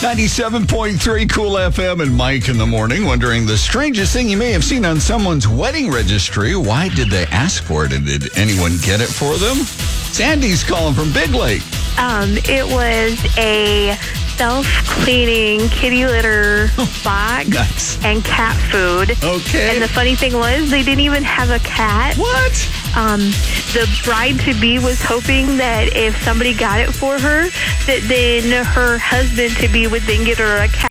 97.3 Cool FM and Mike in the morning, wondering the strangest thing you may have seen on someone's wedding registry. Why did they ask for it and did anyone get it for them? Sandy's calling from Big Lake. Um, it was a self-cleaning kitty litter box Nice. and cat food. Okay. And the funny thing was, they didn't even have a cat. What? Um, the bride to be was hoping that if somebody got it for her, that then her husband to be would then get her a cat.